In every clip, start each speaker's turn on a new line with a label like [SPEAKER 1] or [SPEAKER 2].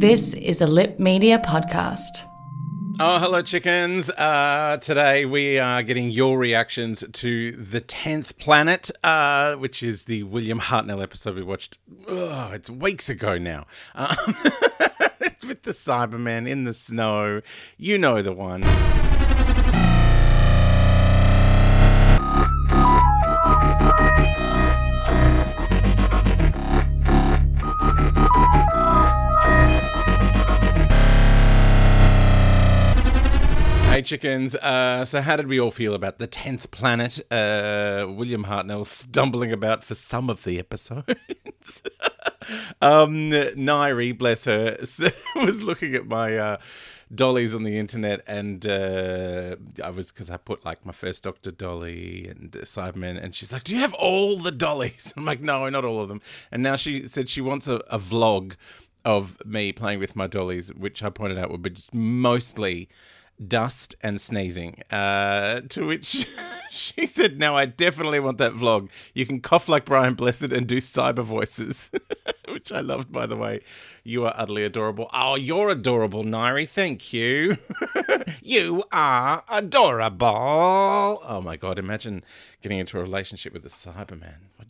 [SPEAKER 1] This is a Lip Media podcast.
[SPEAKER 2] Oh, hello, chickens. Uh, today we are getting your reactions to The Tenth Planet, uh, which is the William Hartnell episode we watched. Oh, it's weeks ago now. Um, with the Cyberman in the snow. You know the one. Chickens, uh, so how did we all feel about the 10th planet? Uh, William Hartnell stumbling about for some of the episodes. um, Nairi, bless her, was looking at my uh, dollies on the internet and uh, I was, because I put like my first Doctor Dolly and Cyberman and she's like, do you have all the dollies? I'm like, no, not all of them. And now she said she wants a, a vlog of me playing with my dollies, which I pointed out would be mostly dust and sneezing. Uh, to which she said, "Now I definitely want that vlog. You can cough like Brian Blessed and do cyber voices." which I loved, by the way. You are utterly adorable. Oh, you're adorable, Nairi. Thank you. you are adorable. Oh my god! Imagine getting into a relationship with a Cyberman. What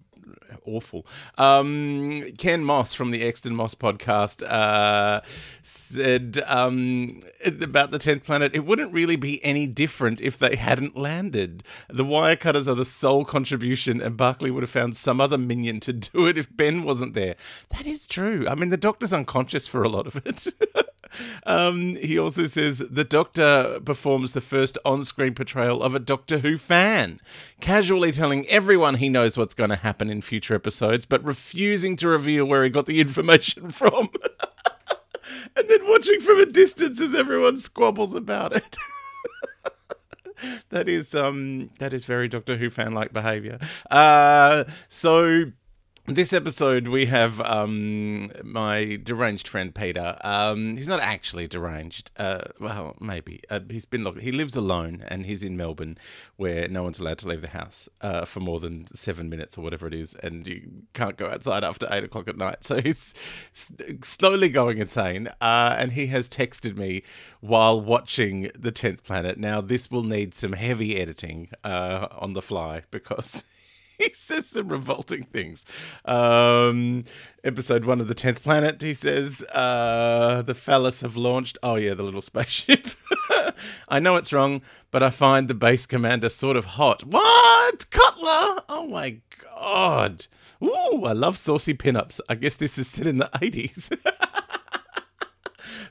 [SPEAKER 2] awful. Um, Ken Moss from the Exton Moss podcast uh, said um, about the 10th planet, it wouldn't really be any different if they hadn't landed. The Wirecutters are the sole contribution, and Barclay would have found some other minion to do it if Ben wasn't there. That is true. I mean, the Doctor's unconscious for a lot of it. Um, he also says the Doctor performs the first on screen portrayal of a Doctor Who fan, casually telling everyone he knows what's going to happen in future episodes, but refusing to reveal where he got the information from. and then watching from a distance as everyone squabbles about it. that is um that is very Doctor Who fan like behavior. Uh so this episode we have um, my deranged friend Peter. Um, he's not actually deranged. Uh, well, maybe uh, he's been. Look, he lives alone, and he's in Melbourne, where no one's allowed to leave the house uh, for more than seven minutes or whatever it is, and you can't go outside after eight o'clock at night. So he's s- slowly going insane. Uh, and he has texted me while watching the Tenth Planet. Now this will need some heavy editing uh, on the fly because. he says some revolting things. Um, episode one of the tenth planet. He says uh, the phallus have launched. Oh yeah, the little spaceship. I know it's wrong, but I find the base commander sort of hot. What, Cutler? Oh my god. Ooh, I love saucy pinups. I guess this is set in the eighties.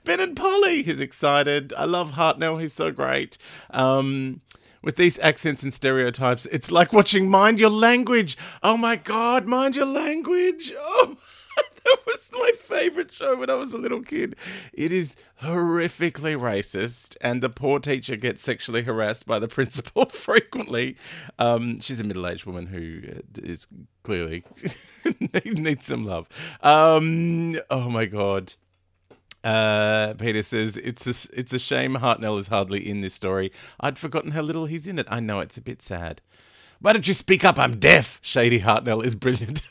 [SPEAKER 2] Ben and Polly, he's excited. I love Hartnell. He's so great. Um, with these accents and stereotypes, it's like watching Mind Your Language. Oh my God, Mind Your Language. Oh, that was my favorite show when I was a little kid. It is horrifically racist, and the poor teacher gets sexually harassed by the principal frequently. Um, she's a middle aged woman who uh, clearly needs some love. Um, oh my God. Uh, Peter says it's a, it's a shame Hartnell is hardly in this story. I'd forgotten how little he's in it. I know it's a bit sad. Why don't you speak up? I'm deaf. Shady Hartnell is brilliant.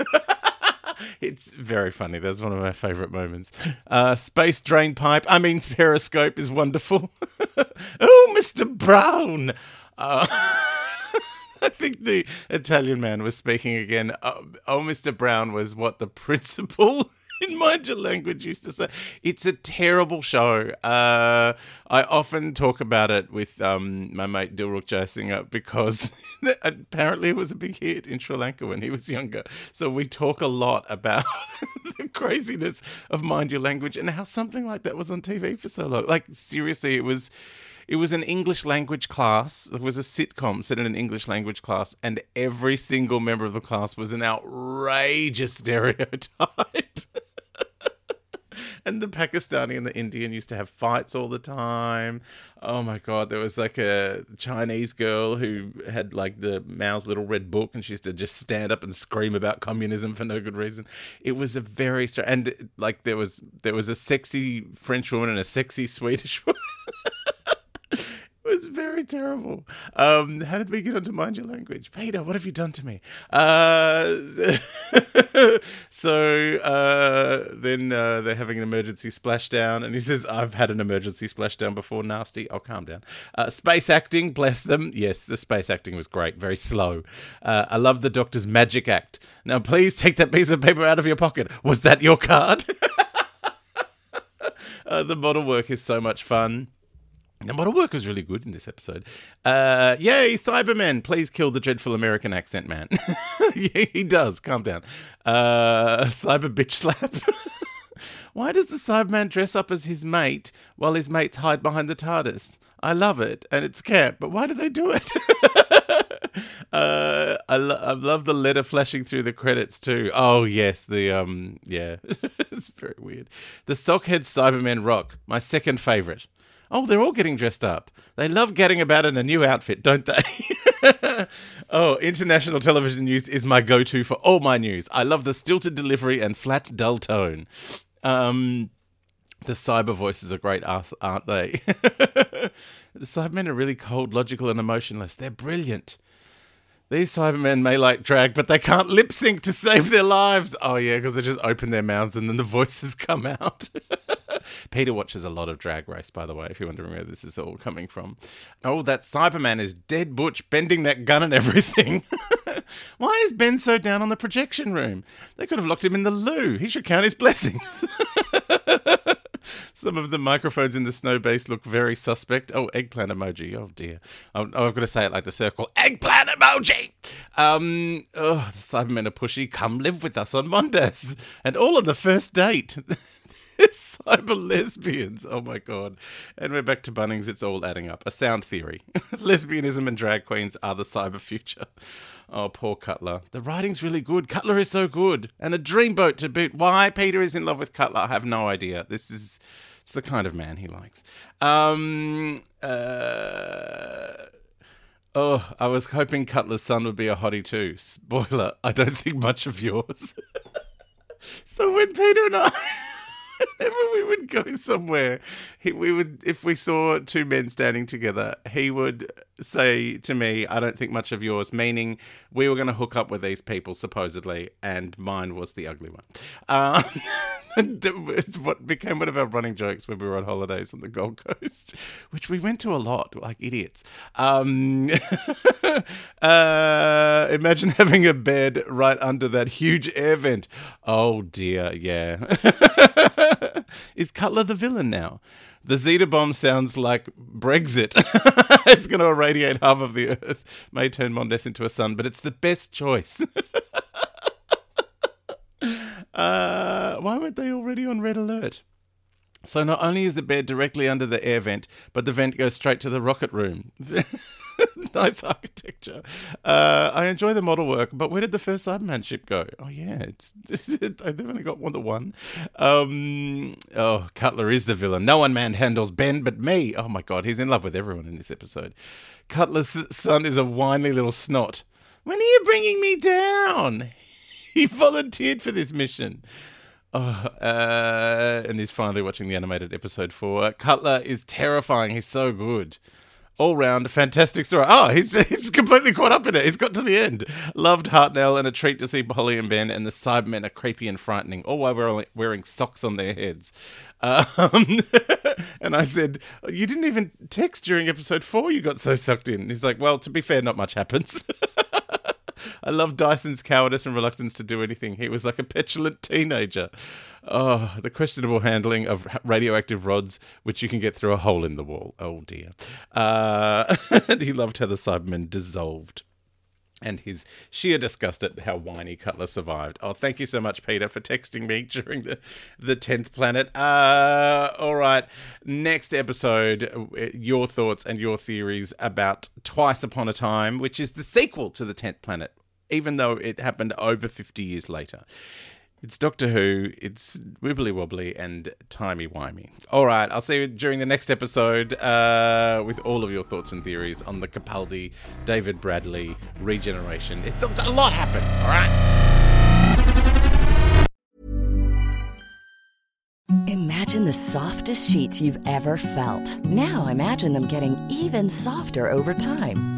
[SPEAKER 2] it's very funny. That's one of my favourite moments. Uh, space drain pipe, I mean, periscope is wonderful. oh, Mr. Brown. Uh, I think the Italian man was speaking again. Oh, oh, Mr. Brown was what the principal in Mind Your Language used to say. It's a terrible show. Uh, I often talk about it with um, my mate Dilruk Jayasinghe because apparently it was a big hit in Sri Lanka when he was younger. So we talk a lot about the craziness of Mind Your Language and how something like that was on TV for so long. Like seriously, it was it was an English language class. It was a sitcom set in an English language class, and every single member of the class was an outrageous stereotype. And the Pakistani and the Indian used to have fights all the time. Oh my god, there was like a Chinese girl who had like the Mao's little red book, and she used to just stand up and scream about communism for no good reason. It was a very and like there was there was a sexy French woman and a sexy Swedish woman. Was very terrible. Um, how did we get onto Mind Your Language? Peter, what have you done to me? Uh, so uh, then uh, they're having an emergency splashdown, and he says, I've had an emergency splashdown before, nasty. I'll calm down. Uh, space acting, bless them. Yes, the space acting was great, very slow. Uh, I love the doctor's magic act. Now, please take that piece of paper out of your pocket. Was that your card? Uh, the model work is so much fun. The model work was really good in this episode. Uh, yay, Cybermen! Please kill the dreadful American accent man. yeah, he does. Calm down. Uh, cyber bitch slap. Why does the Cyberman dress up as his mate while his mates hide behind the TARDIS? I love it, and it's camp, but why do they do it? uh, I, lo- I love the letter flashing through the credits too. Oh yes, the um, yeah, it's very weird. The Sockhead Cybermen rock, my second favorite. Oh, they're all getting dressed up. They love getting about in a new outfit, don't they? oh, international television news is my go to for all my news. I love the stilted delivery and flat, dull tone. Um, the cyber voices are great, aren't they? the Cybermen are really cold, logical, and emotionless. They're brilliant. These Cybermen may like drag, but they can't lip sync to save their lives. Oh, yeah, because they just open their mouths and then the voices come out. Peter watches a lot of Drag Race, by the way, if you're wondering where this is all coming from. Oh, that Cyberman is dead butch, bending that gun and everything. Why is Ben so down on the projection room? They could have locked him in the loo. He should count his blessings. Some of the microphones in the snow base look very suspect. Oh, eggplant emoji. Oh dear. Oh, oh I've got to say it like the circle. Eggplant emoji. Um. Oh, the Cybermen are pushy. Come live with us on Mondas, and all on the first date. cyber lesbians. Oh my god. And we're back to Bunnings. It's all adding up. A sound theory. Lesbianism and drag queens are the cyber future. Oh, poor Cutler. The writing's really good. Cutler is so good. And a dreamboat to boot. Why Peter is in love with Cutler, I have no idea. This is it's the kind of man he likes. Um uh Oh, I was hoping Cutler's son would be a hottie too. Spoiler, I don't think much of yours. so when Peter and I whenever we would go somewhere, he, we would if we saw two men standing together, he would say to me, "I don't think much of yours," meaning we were going to hook up with these people supposedly, and mine was the ugly one. Um, it's what became one of our running jokes when we were on holidays on the Gold Coast, which we went to a lot, like idiots. Um, uh, imagine having a bed right under that huge air vent. Oh dear, yeah. Is Cutler the villain now? The Zeta bomb sounds like Brexit. it's going to irradiate half of the Earth, may turn Mondas into a sun, but it's the best choice. uh, why weren't they already on red alert? So not only is the bed directly under the air vent, but the vent goes straight to the rocket room. nice architecture. Uh, I enjoy the model work, but where did the first Cyberman ship go? Oh yeah, it's they've only got one the one. Um, oh, Cutler is the villain. No one man handles Ben but me. Oh my god, he's in love with everyone in this episode. Cutler's son is a whiny little snot. When are you bringing me down? He volunteered for this mission. Oh, uh, and he's finally watching the animated episode four. Cutler is terrifying. He's so good. All round, fantastic story. Oh, he's, he's completely caught up in it. He's got to the end. Loved Hartnell and a treat to see Polly and Ben, and the Cybermen are creepy and frightening, all while we're wearing socks on their heads. Um, and I said, You didn't even text during episode four, you got so sucked in. He's like, Well, to be fair, not much happens. I love Dyson's cowardice and reluctance to do anything. He was like a petulant teenager. Oh, the questionable handling of radioactive rods, which you can get through a hole in the wall. Oh dear. Uh, and he loved how the Cybermen dissolved. And his sheer disgust at how whiny Cutler survived. Oh, thank you so much, Peter, for texting me during the the tenth planet. Uh, all right, next episode, uh, your thoughts and your theories about Twice Upon a Time, which is the sequel to the tenth planet even though it happened over 50 years later. It's Doctor Who, it's wibbly wobbly and timey wimey. All right, I'll see you during the next episode uh, with all of your thoughts and theories on the Capaldi, David Bradley regeneration. A lot happens, all right?
[SPEAKER 3] Imagine the softest sheets you've ever felt. Now imagine them getting even softer over time.